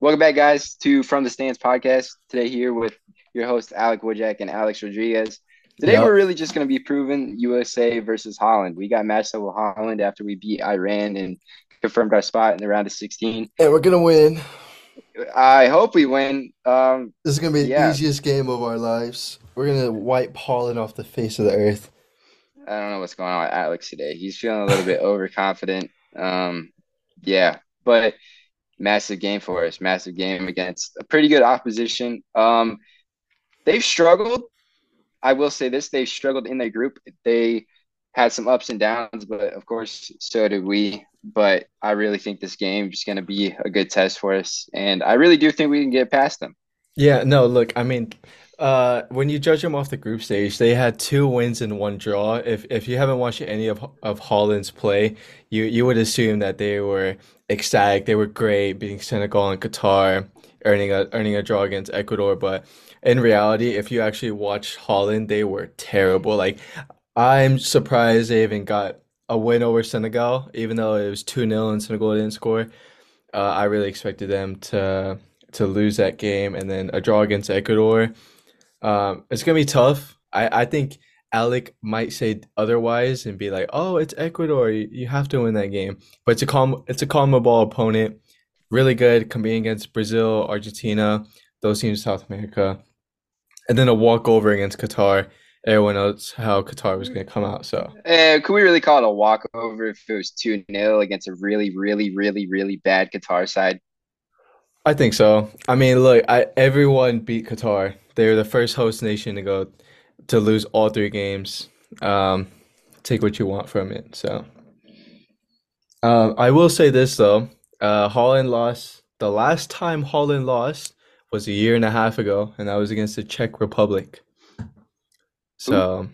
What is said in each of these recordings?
Welcome back, guys, to From the Stands podcast. Today, here with your host, Alec Wojak and Alex Rodriguez. Today, Yep. we're really just going to be proving USA versus Holland. We got matched up with Holland after we beat Iran and confirmed our spot in the round of 16. And we're gonna win. I hope we win. Um, This is gonna be the easiest game of our lives. We're gonna wipe Holland off the face of the earth. I don't know what's going on with Alex today. He's feeling a little bit overconfident. Um, yeah, but massive game for us. Massive game against a pretty good opposition. Um, they've struggled. I will say this: they've struggled in their group. They had some ups and downs, but of course, so did we. But I really think this game is going to be a good test for us, and I really do think we can get past them. Yeah, no, look, I mean, uh, when you judge them off the group stage, they had two wins and one draw. If if you haven't watched any of of Holland's play, you you would assume that they were ecstatic, they were great, beating Senegal and Qatar, earning a earning a draw against Ecuador. But in reality, if you actually watch Holland, they were terrible. Like, I'm surprised they even got a win over Senegal, even though it was 2-0 and Senegal didn't score. Uh, I really expected them to to lose that game and then a draw against Ecuador. Um, it's gonna be tough. I, I think Alec might say otherwise and be like, "Oh, it's Ecuador. You, you have to win that game." But it's a calm it's a calm ball opponent. Really good competing against Brazil, Argentina, those teams, in South America, and then a walkover against Qatar. Everyone knows how Qatar was gonna come out. So Uh, could we really call it a walkover if it was 2 0 against a really, really, really, really bad Qatar side? I think so. I mean, look, I everyone beat Qatar. They were the first host nation to go to lose all three games. Um, take what you want from it. So, um, I will say this though, uh, Holland lost. The last time Holland lost was a year and a half ago, and that was against the Czech Republic. So,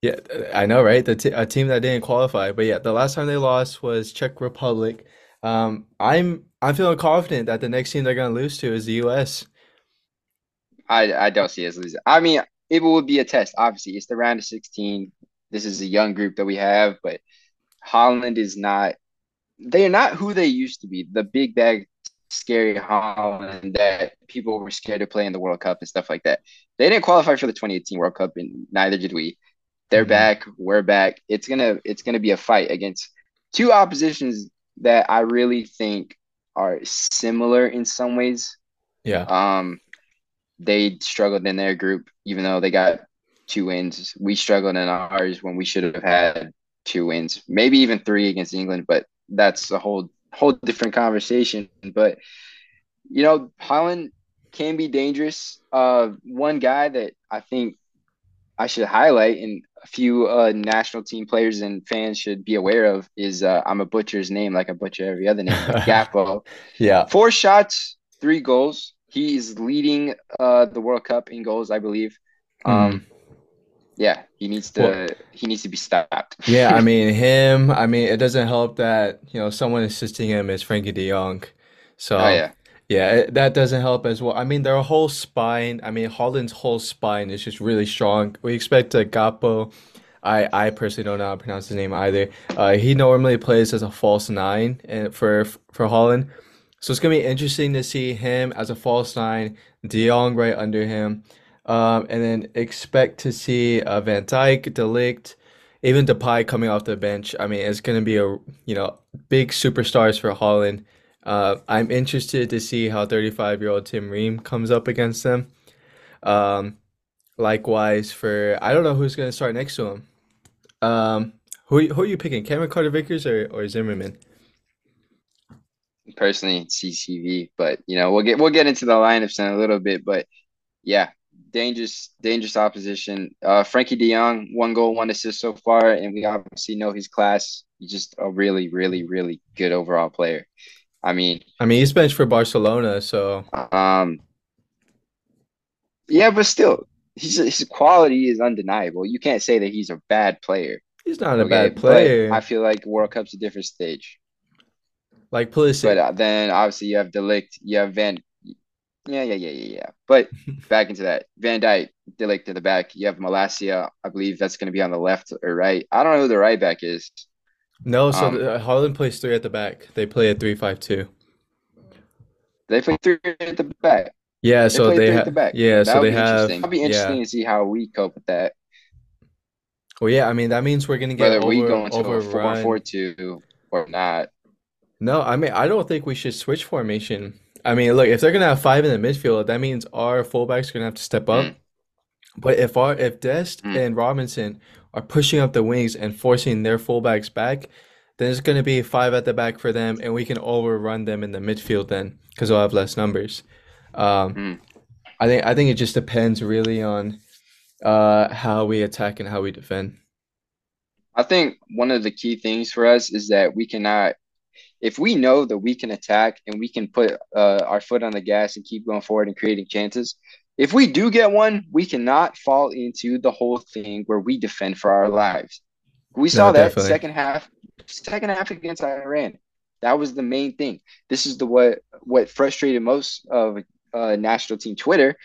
yeah, I know, right? The t a team that didn't qualify, but yeah, the last time they lost was Czech Republic. Um, I'm I'm feeling confident that the next team they're gonna lose to is the US. I, I don't see us losing. I mean, it will be a test. Obviously, it's the round of 16. This is a young group that we have, but Holland is not, they're not who they used to be. The big bag, scary Holland that people were scared to play in the World Cup and stuff like that. They didn't qualify for the 2018 World Cup, and neither did we. They're Mhm. back. We're back. It's gonna it's gonna be a fight against two oppositions that I really think are similar in some ways. Yeah. Um, they struggled in their group, even though they got two wins. We struggled in ours when we should have had two wins, maybe even three against England, but that's a whole whole different conversation. But you know, Holland can be dangerous. Uh, one guy that I think I should highlight and a few uh, national team players and fans should be aware of is uh, I'm a butcher's name like I butcher every other name, Gakpo. Yeah. Four shots, three goals. He is leading uh the World Cup in goals, I believe. Um, yeah, he needs to Well- he needs to be stopped. Yeah, I mean him, I mean it doesn't help that, you know, someone assisting him is Frenkie de Jong. So oh yeah, Yeah, that doesn't help as well. I mean, their whole spine, I mean, Holland's whole spine is just really strong. We expect uh, Gakpo. I, I personally don't know how to pronounce his name either. Uh, he normally plays as a false nine and for for Holland. So it's gonna be interesting to see him as a false nine, De Jong right under him. Um, and then expect to see uh, Van Dijk, De Ligt, even Depay coming off the bench. I mean, it's gonna be a, you know, big superstars for Holland. Uh, I'm interested to see how 35-year-old Tim Ream comes up against them. Um, likewise for I don't know who's going to start next to him. Um, who who are you picking? Cameron Carter-Vickers or or Zimmerman? personally CCV, but you know we'll get we'll get into the lineups in a little bit. But yeah, dangerous dangerous opposition. Uh, Frenkie De Jong, one goal, one assist so far, and we obviously know his class. He's just a really, really, really good overall player. I mean, I mean, he's benched for Barcelona, so Um, yeah, but still, he's, his quality is undeniable. You can't say that he's a bad player. he's not a Okay, bad but player. I feel like World Cup's a different stage. Like Pulisic. But uh, then obviously you have De Ligt, you have Van. Yeah, yeah, yeah, yeah, yeah. But back into that, Van Dijk, De Ligt to the back. You have Malacia. I believe that's going to be on the left or right. I don't know who the right back is. No, so Um, the, Holland plays three at the back. They play a three-five-two. They play three at the back. Yeah, They so they the have back. yeah, That so they have interesting. That'd be interesting yeah. to see how we cope with that. Well, yeah, I mean that means we're gonna get Whether we over go into a four four two or not. No, I mean I don't think we should switch formation. I mean, look, if they're gonna have five in the midfield, that means our fullbacks are gonna have to step up. Mm, But if our if Dest mm. and Robinson are pushing up the wings and forcing their fullbacks back, then it's gonna be five at the back for them, and we can overrun them in the midfield then because they'll have less numbers. Um, Mm. I think I think it just depends really on uh how we attack and how we defend. I think one of the key things for us is that we cannot, if we know that we can attack and we can put uh, our foot on the gas and keep going forward and creating chances, if we do get one, we cannot fall into the whole thing where we defend for our lives. We No, saw that definitely. second half, second half against Iran. That was the main thing. This is the what what frustrated most of uh, national team Twitter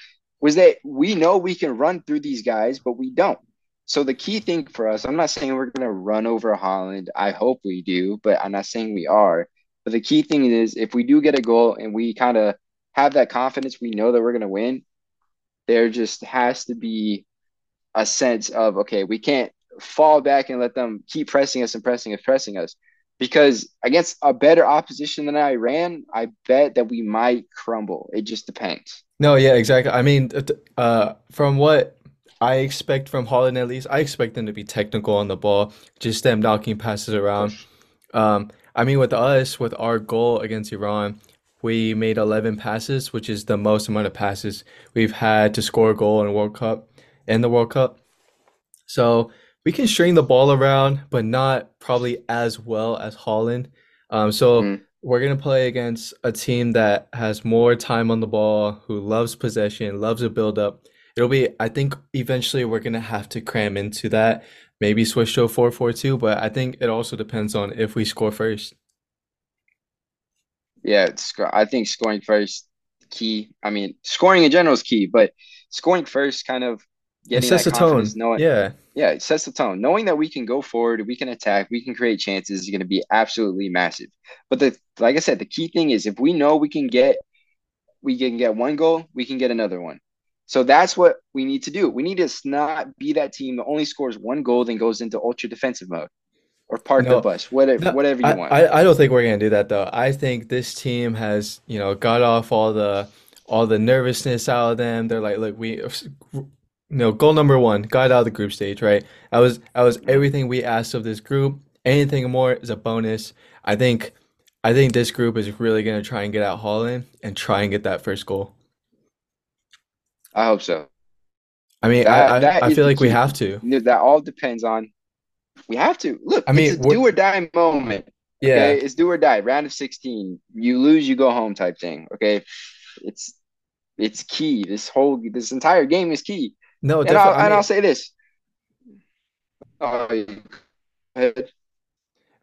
was that we know we can run through these guys, but we don't. So the key thing for us, I'm not saying we're going to run over Holland. I hope we do, but I'm not saying we are. But the key thing is if we do get a goal and we kind of have that confidence, we know that we're going to win. There just has to be a sense of okay, we can't fall back and let them keep pressing us and pressing us, pressing us. Because against a better opposition than Iran, I bet that we might crumble. It just depends. No, yeah, exactly. I mean, uh, from what I expect from Holland at least, I expect them to be technical on the ball, just them knocking passes around. Um, I mean, with us, with our goal against Iran, we made 11 passes, which is the most amount of passes we've had to score a goal in World Cup, in the World Cup. So we can string the ball around, but not probably as well as Holland. Um, so Mm. we're gonna play against a team that has more time on the ball, who loves possession, loves a build up. It'll be, I think, eventually we're gonna have to cram into that, maybe switch to a 4-4-2, but I think it also depends on if we score first. Yeah, it's, I think scoring first key. I mean, scoring in general is key, but scoring first kind of It getting sets that the tone. knowing Yeah. yeah, it sets the tone. Knowing that we can go forward, we can attack, we can create chances is going to be absolutely massive. But the like I said, the key thing is if we know we can get we can get one goal, we can get another one. So that's what we need to do. We need to not be that team that only scores one goal, then goes into ultra defensive mode or park the No, bus, whatever, no, whatever you I, want. I, I don't think we're gonna do that though. I think this team has, you know, got off all the all the nervousness out of them. They're like, look, we, you know, goal number one, got out of the group stage, right? I was I was everything we asked of this group. Anything more is a bonus. I think I think this group is really gonna try and get out Holland and try and get that first goal. I hope so. I mean, That I I, that I feel the like we have to. That all depends on we have to. Look, I it's mean, a do or die moment. yeah. Okay, it's do or die. Round of 16. You lose, you go home type thing. Okay. It's it's key. This whole this entire game is key. No, And I'll. I and I'll say this. Oh.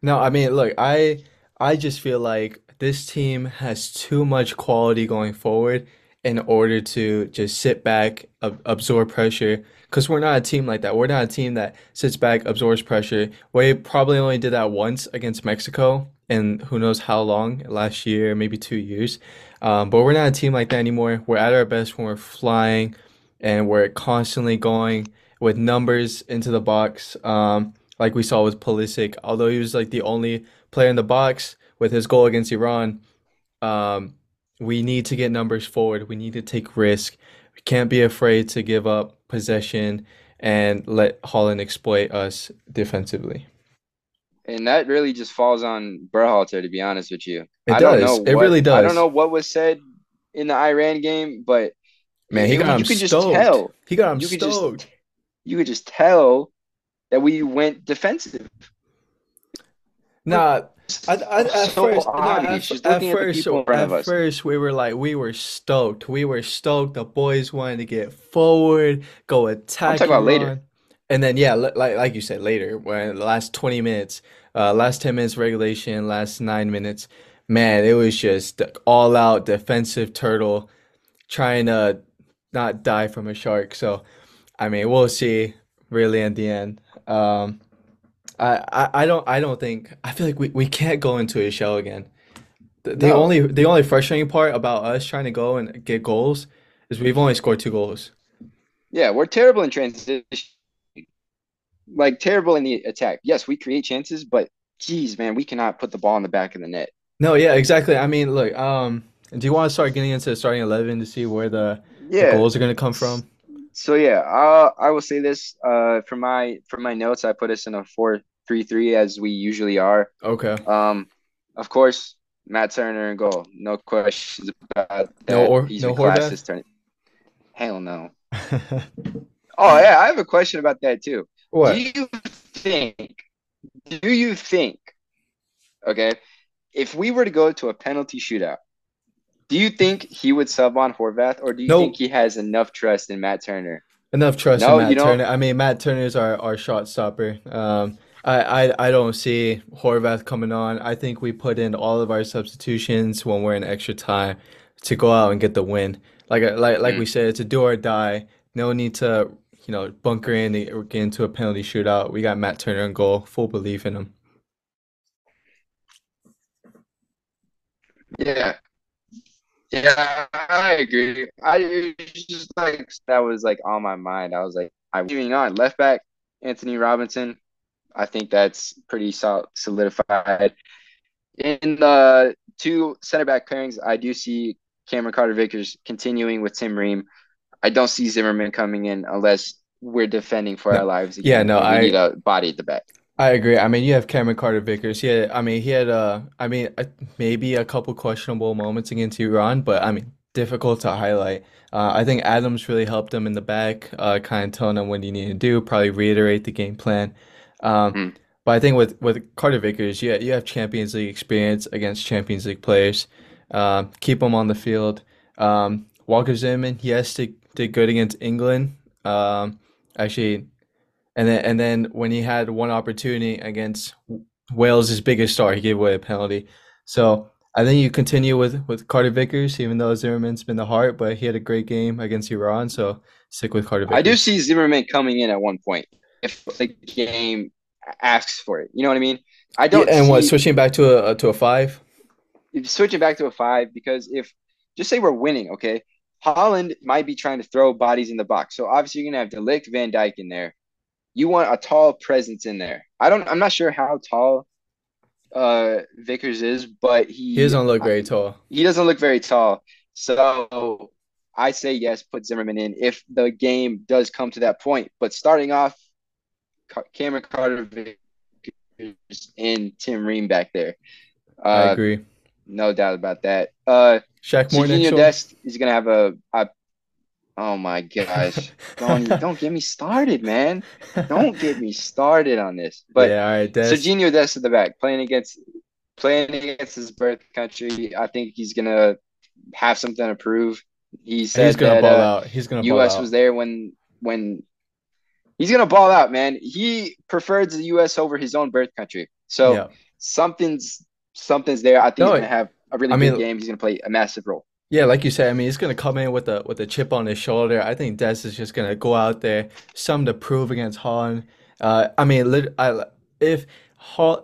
No, I mean, look, I I just feel like this team has too much quality going forward in order to just sit back, ab absorb pressure. Because we're not a team like that. We're not a team that sits back, absorbs pressure. We probably only did that once against Mexico, and who knows how long, last year, maybe two years. Um, but we're not a team like that anymore. We're at our best when we're flying, and we're constantly going with numbers into the box. Um, like we saw with Pulisic, although he was like the only player in the box with his goal against Iran. Um, we need to get numbers forward. We need to take risk. We can't be afraid to give up possession and let Holland exploit us defensively. And that really just falls on Berhalter, to be honest with you. It I don't does. know It what really I don't know what was said in the Iran game, but Man, he it, got you him could just tell. He got him You could just you could just tell that we went defensive. Nah, At, at, at so first, no, at, at first, people in front of at first, we were like, we were stoked. We were stoked. The boys wanted to get forward, go attack. I'm talking about later. And then, yeah, like like you said, later, when the last 20 minutes, uh, last 10 minutes regulation, last nine minutes, man, it was just all out defensive turtle trying to not die from a shark. So, I mean, we'll see really in the end. Um, I, I, I don't I don't think I feel like we, we can't go into a shell again. The, the No. only the only frustrating part about us trying to go and get goals is we've only scored two goals. Yeah, we're terrible in transition. Like terrible in the attack. Yes, we create chances, but geez, man, we cannot put the ball in the back of the net. No, yeah, exactly. I mean, look, um, do you want to start getting into the starting 11 to see where the, the goals are going to come from? So yeah, uh, I will say this. Uh, for my for my notes, I put us in a four three three as we usually are. Okay. Um, of course, Matt Turner in goal. No questions about No or He's no been class Horvath? turn. Hell no. Oh yeah, I have a question about that too. What? Do you think? Do you think? Okay, if we were to go to a penalty shootout, do you think he would sub on Horvath, or do you No. think he has enough trust in Matt Turner? Enough trust No, in Matt Turner. I mean, Matt Turner's our, our shot stopper. Um, I, I I don't see Horvath coming on. I think we put in all of our substitutions when we're in extra time to go out and get the win. Like like like Mm. we said, it's a do or die. No need to you know bunker in or get into a penalty shootout. We got Matt Turner in goal. Full belief in him. Yeah. Yeah, I agree. I it was just like that was like on my mind. I was like, I'm moving on. Left back, Anthony Robinson. I think that's pretty solidified. In the two center back pairings, I do see Cameron Carter Vickers continuing with Tim Ream. I don't see Zimmerman coming in unless we're defending for No. our lives Yeah, no, we I- need a body at the back. I agree. I mean, you have Cameron Carter Vickers. He had, I mean, he had uh, I mean, uh, maybe a couple questionable moments against Iran, but I mean, difficult to highlight. Uh, I think Adams really helped him in the back, uh, kind of telling him what he needed to do, probably reiterate the game plan. Um, Mm. but I think with with Carter Vickers, you you have Champions League experience against Champions League players. Um, keep him on the field. Um, Walker Zimmerman, yes, did did good against England. Um, actually. And then and then when he had one opportunity against Wales' biggest star, he gave away a penalty. So I think you continue with with Carter Vickers, even though Zimmerman's been the heart, but he had a great game against Iran, so stick with Carter I do see Zimmerman coming in at one point if the game asks for it. You know what I mean? I don't and what switching back to a to a five? switching back to a five because if just say we're winning, okay, Holland might be trying to throw bodies in the box. So obviously you're gonna have De Ligt, Van Dijk in there. You want a tall presence in there. I don't. I'm not sure how tall uh Vickers is, but he He doesn't look very tall. he doesn't look very tall. So I say yes, put Zimmerman in if the game does come to that point. But starting off, Cameron Carter Vickers and Tim Ream back there. I Uh, agree. no doubt about that. Uh, Shaq Moore next. Dest is gonna have a, a oh my gosh. Don't don't get me started, man. Don't get me started on this. But Yeah, all right, Des. Serginho Dest at the back, playing against playing against his birth country. I think he's gonna have something to prove. He said He's gonna that ball uh, out. He's gonna ball US was there when when he's gonna ball out, man. He prefers the US over his own birth country. So Yeah. something's something's there. I think No, he's gonna have a really I good mean- game. He's gonna play a massive role. Yeah, like you said, I mean, he's gonna come in with a with a chip on his shoulder. I think Des is just gonna go out there, something to prove against Holland. Uh, I mean, lit I, if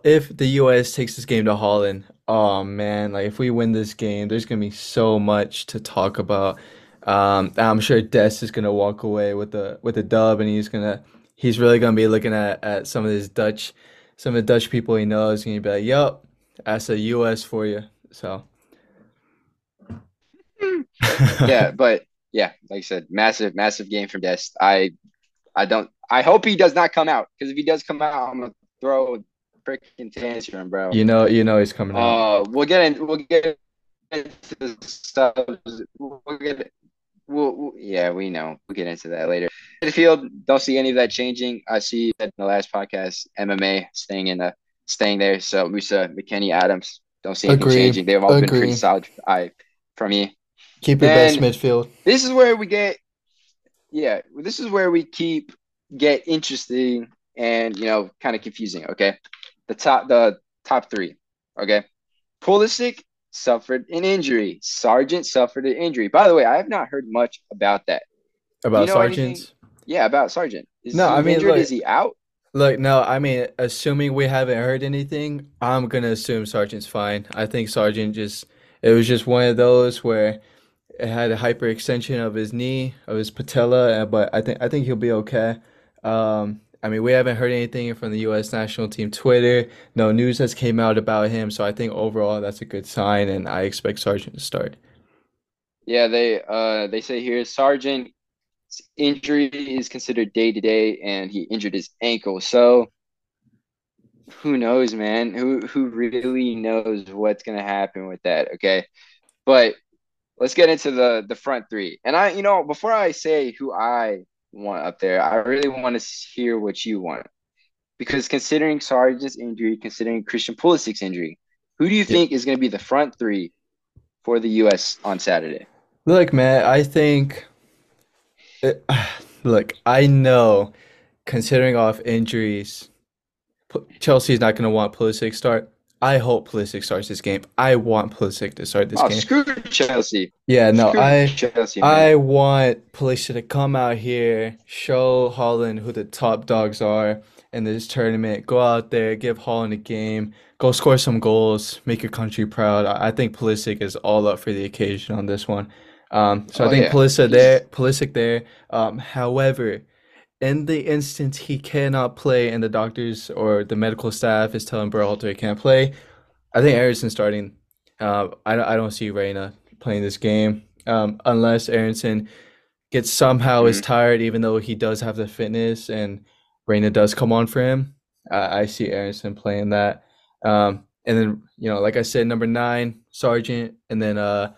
if the U.S. takes this game to Holland, oh man, like if we win this game, there's gonna be so much to talk about. Um, I'm sure Des is gonna walk away with the with the dub, and he's gonna he's really gonna be looking at at some of his Dutch, some of the Dutch people he knows, and he'd be like, "Yup, that's a U.S. for you." So. yeah, but yeah, like I said, massive, massive game from Des. I, I don't. I hope he does not come out because if he does come out, I'm gonna throw a freaking tantrum, bro. You know, you know he's coming out. Uh, we'll get in. We'll get into the stuff. We'll get. We'll, we'll- yeah, we know. We'll get into that later. Midfield, don't see any of that changing. I see that in the last podcast, MMA staying in the staying there. So Musah, McKennie, Adams, don't see anything changing. They've all been pretty solid. I from me. Keep your best midfield. This is where we get, yeah, this is where we keep get interesting and you know kind of confusing. Okay, the top the top three. Okay, Pulisic suffered an injury. Sargent suffered an injury. By the way, I have not heard much about that. About you know Sargents. Yeah, about Sargent. Is No, he I mean, injured? look- is he out? Look, no, I mean, assuming we haven't heard anything, I'm gonna assume Sargent's fine. I think Sargent just, it was just one of those where it had a hyperextension of his knee, of his patella, but I think I think he'll be okay. Um, I mean, we haven't heard anything from the U.S. national team Twitter. No news has came out about him, so I think overall that's a good sign, and I expect Sargent to start. Yeah, they uh they say here Sargent injury is considered day to day, and he injured his ankle. So who knows, man? Who who really knows what's gonna happen with that? Okay, but let's get into the the front three. And I, you know, before I say who I want up there, I really want to hear what you want because considering Sarge's injury, considering Christian Pulisic's injury, who do you think is going to be the front three for the U.S. on Saturday? Look, man, I think eh, it, look, I know, considering off injuries, Chelsea's not going to want Pulisic start. I hope Pulisic starts this game. I want Pulisic to start this oh, game. Screw Chelsea. Yeah, no, screw I Chelsea, I want Pulisic to come out here, show Holland who the top dogs are in this tournament. Go out there, give Holland a game, go score some goals, make your country proud. I, I think Pulisic is all up for the occasion on this one. Um, so oh, I think yeah. Pulisic there, Pulisic there. Um, however, in the instance he cannot play and the doctors or the medical staff is telling Berhalter he can't play, I think Aaronson starting. Uh, I, I don't see Reyna playing this game um, unless Aaronson gets somehow mm-hmm. is tired, even though he does have the fitness and Reyna does come on for him. I, I see Aaronson playing that. Um, and then, you know, like I said, number nine, Sargent, and then uh,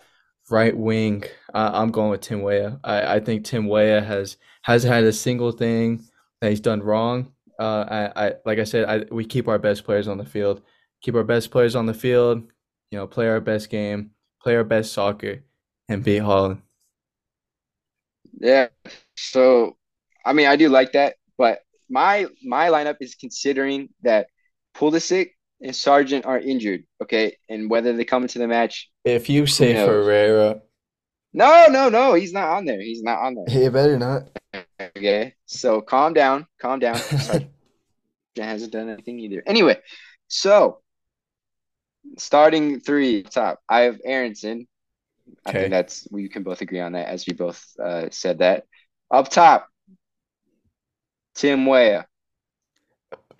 right wing, uh, I'm going with Tim Weah. I, I think Tim Weah has has had a single thing that he's done wrong. Uh, I, I like I said, I, we keep our best players on the field, keep our best players on the field. You know, play our best game, play our best soccer, and beat Holland. Yeah. So, I mean, I do like that, but my my lineup is considering that Pulisic and Sargent are injured, okay, and whether they come into the match. If you say Ferreira, no, no, no, he's not on there. He's not on there. He better not. Okay, so calm down, calm down. Sargent hasn't done anything either. Anyway, so starting three top, I have Aaronson. I think that's we can both agree on that, as we both uh, said that. Up top, Tim Weah.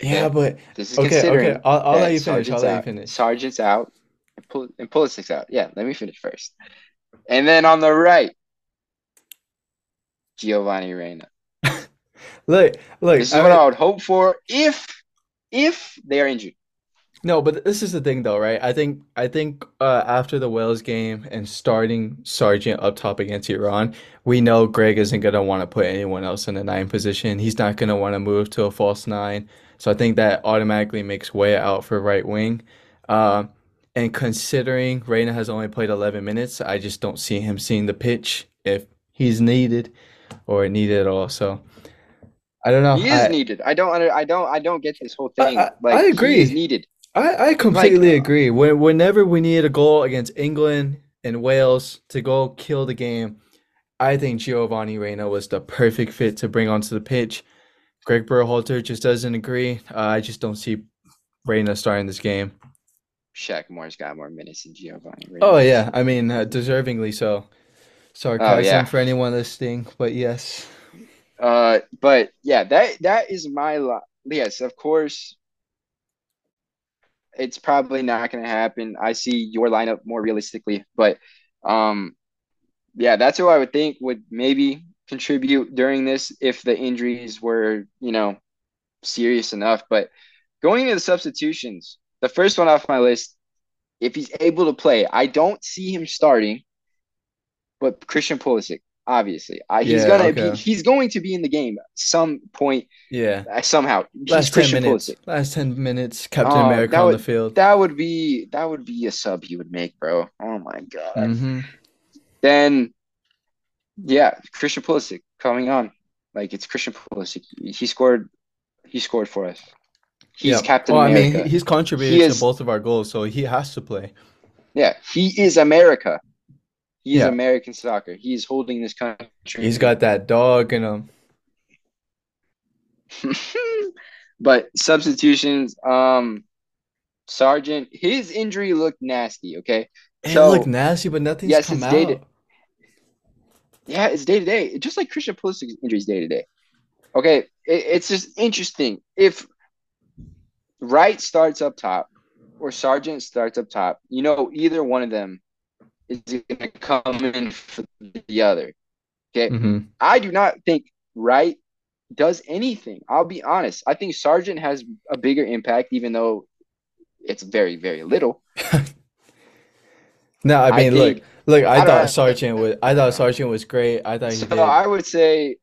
Yeah, but this is okay, considering okay. I'll, I'll let you finish. Sargent's I'll let you out. finish. Sargent's out, and, Pul- and Pulisic's out. Yeah, let me finish first. And then on the right, Giovanni Reyna. Look, look. This is I what I would hope for if if they are injured. No, but this is the thing though, right? I think I think uh, after the Wales game and starting Sargent up top against Iran, we know Greg isn't gonna want to put anyone else in the nine position. He's not gonna want to move to a false nine. So I think that automatically makes way out for right wing. Uh, and considering Reyna has only played 11 minutes, I just don't see him seeing the pitch if he's needed or needed at all. So I don't know. He is I, needed. I don't I don't I don't get this whole thing. I- like I he agree. is needed. I, I completely Like, uh, agree. When, whenever we need a goal against England and Wales to go kill the game, I think Giovanni Reyna was the perfect fit to bring onto the pitch. Greg Berhalter just doesn't agree. Uh, I just don't see Reyna starting this game. Shaq Moore's got more minutes than Giovanni. Reyna. Oh yeah, I mean uh, deservingly so. Sarcasm yeah. for anyone listening, but yes. Uh, but yeah, that that is my lot. Yes, of course. It's probably not going to happen. I see your lineup more realistically, but um, yeah, that's who I would think would maybe contribute during this if the injuries were, you know, serious enough. But going into the substitutions, the first one off my list, if he's able to play, I don't see him starting, but Christian Pulisic, obviously, I, he's Yeah, gonna okay. be, he's going to be in the game some point Yeah. uh, somehow. Last ten Christian minutes. Pulisic. Last ten minutes. Captain Oh, America on would- the field. That would be that would be a sub he would make, bro. Oh my god. hmm Then, yeah, Christian Pulisic coming on. Like it's Christian Pulisic. He scored. He scored for us. He's Yeah. Captain Well, I mean, he's contributed He to is- both of our goals, so he has to play. yeah, he is America. He is Yeah. American soccer. He's holding this country. He's got that dog in him. But substitutions, um, Sargent, his injury looked nasty. Okay, It so looked nasty, but nothing's yes, come it's day to yeah, it's day to day, just like Christian Pulisic's injuries day to day. Okay, it, it's just interesting if Wright starts up top or Sargent starts up top. You know, either one of them is going to come in for the other. Okay, hmm I do not think Wright does anything. I'll be honest. I think Sargent has a bigger impact, even though it's very, very little. No, I I mean, look, think look. I I thought. Sargent was. I thought Sargent was great. I thought he So did. I would say,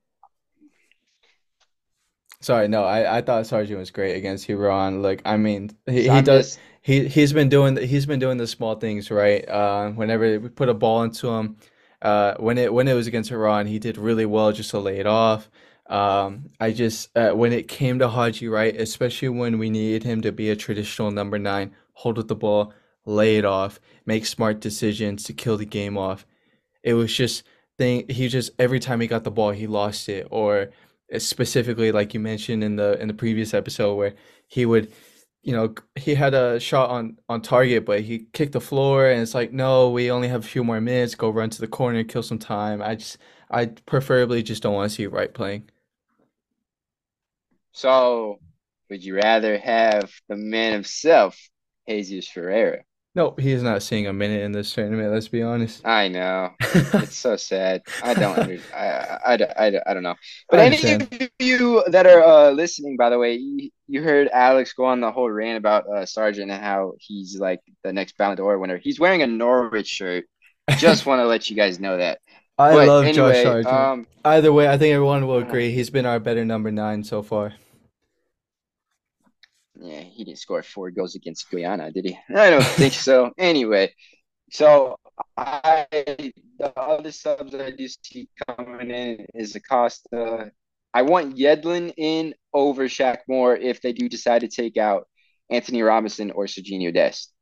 Sorry, no, I, I thought Sargent was great against Iran. Like, I mean, he, so he does just he he's been doing he's been doing the small things right. Uh, whenever we put a ball into him, uh, when it when it was against Iran, he did really well just to lay it off. Um, I just uh, when it came to Haji Wright, especially when we needed him to be a traditional number nine, hold with the ball, lay it off, make smart decisions to kill the game off. It was just thing he just every time he got the ball, he lost it, or uh, specifically like you mentioned in the in the previous episode where he would you know he had a shot on on target but he kicked the floor and it's like no we only have a few more minutes go run to the corner kill some time I just I preferably just don't want to see Wright playing so. Would you rather have the man himself, Jesus Ferreira? No he is not seeing a minute in this tournament let's be honest I know. It's so sad. I don't under, I, I, I, I, don't know. But any of you that are uh, listening, by the way, you, you heard Alex go on the whole rant about uh, Sargent and how he's like the next Ballon d'Or winner. He's wearing a Norwich shirt. Just want to let you guys know that. I But love Josh anyway, Sargent um, either way I think everyone will agree he's been our better number nine so far yeah, he didn't score four goals against Guyana, did he? I don't think so. Anyway, so I the other subs that I just see coming in is Acosta. I want Yedlin in over Shaq Moore if they do decide to take out Anthony Robinson or Serginho Dest.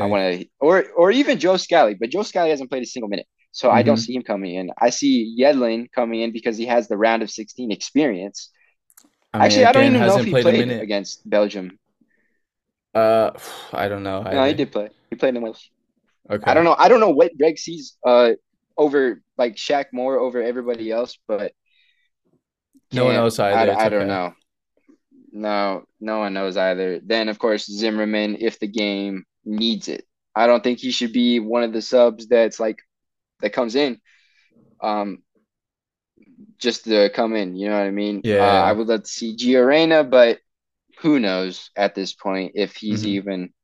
I want to, or or even Joe Scally, but Joe Scally hasn't played a single minute, so I don't hmm see him coming in. I see Yedlin coming in because he has the round of 16 experience. I mean Actually, I don't even know if he played against Belgium. Uh I don't know No, he did play. He played in Wales. I okay I don't know. I don't know what Greg sees uh over like Shaq Moore over everybody else, but no one can't. else I, either I don't okay know. No, no one knows either. Then of course Zimmerman, if the game needs it, I don't think he should be one of the subs that's like that comes in, um, just to come in. You know what I mean? Uh, I would love to see Gio Reyna, but who knows at this point if he's hmm even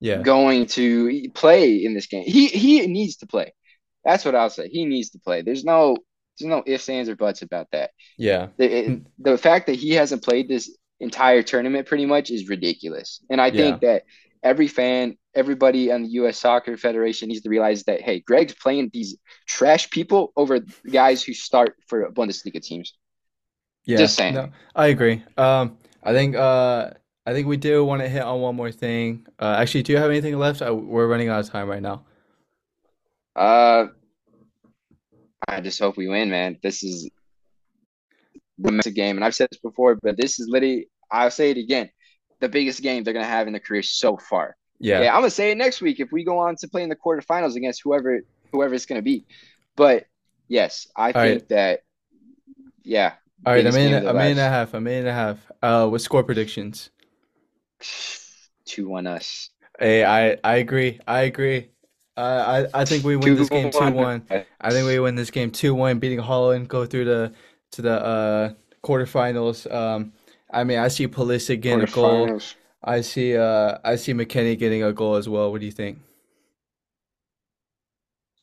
yeah going to play in this game. He he needs to play. That's what I'll say. He needs to play. There's no there's no ifs, ands, or buts about that. yeah The the fact that he hasn't played this entire tournament pretty much is ridiculous. And I yeah think that every fan, everybody on the U.S. Soccer Federation needs to realize that hey, Greg's playing these trash people over guys who start for Bundesliga teams. Yeah, Just saying. no, I agree. Um, I think uh, I think we do want to hit on one more thing. Uh, actually, do you have anything left? I, we're running out of time right now. Uh, I just hope we win, man. This is the massive game, and I've said this before, but this is literally, I'll say it again, the biggest game they're gonna have in their career so far. Yeah, Yeah, I'm gonna say it next week if we go on to play in the quarterfinals against whoever whoever it's gonna be. But yes, I All right, think that yeah, all right. A biggest game of minute, a minute and a half, a minute and a half. Uh, with score predictions. Two one us. Hey, I I agree. I agree. Uh, I I think we win Two this game one. 2-1. I think we win this game 2-1, beating Holland, go through the to the uh quarterfinals. Um, I mean, I see Pulisic getting a goal. I see uh I see McKennie getting a goal as well. What do you think?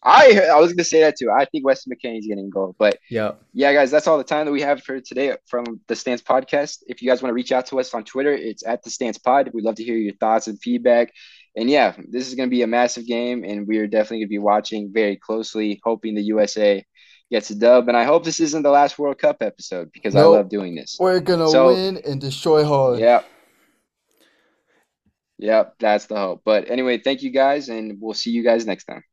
I I was gonna say that too. I think Weston McKennie's getting goal, but Yep. yeah, guys, that's all the time that we have for today from the Stands Podcast. If you guys want to reach out to us on Twitter, it's at the Stands Pod. We'd love to hear your thoughts and feedback. And yeah, this is going to be a massive game, and we are definitely going to be watching very closely, hoping the USA gets a dub. And I hope this isn't the last World Cup episode because I love doing this. We're gonna So- win and destroy Holland. Yep. Yep, that's the hope. But anyway, thank you guys, and we'll see you guys next time.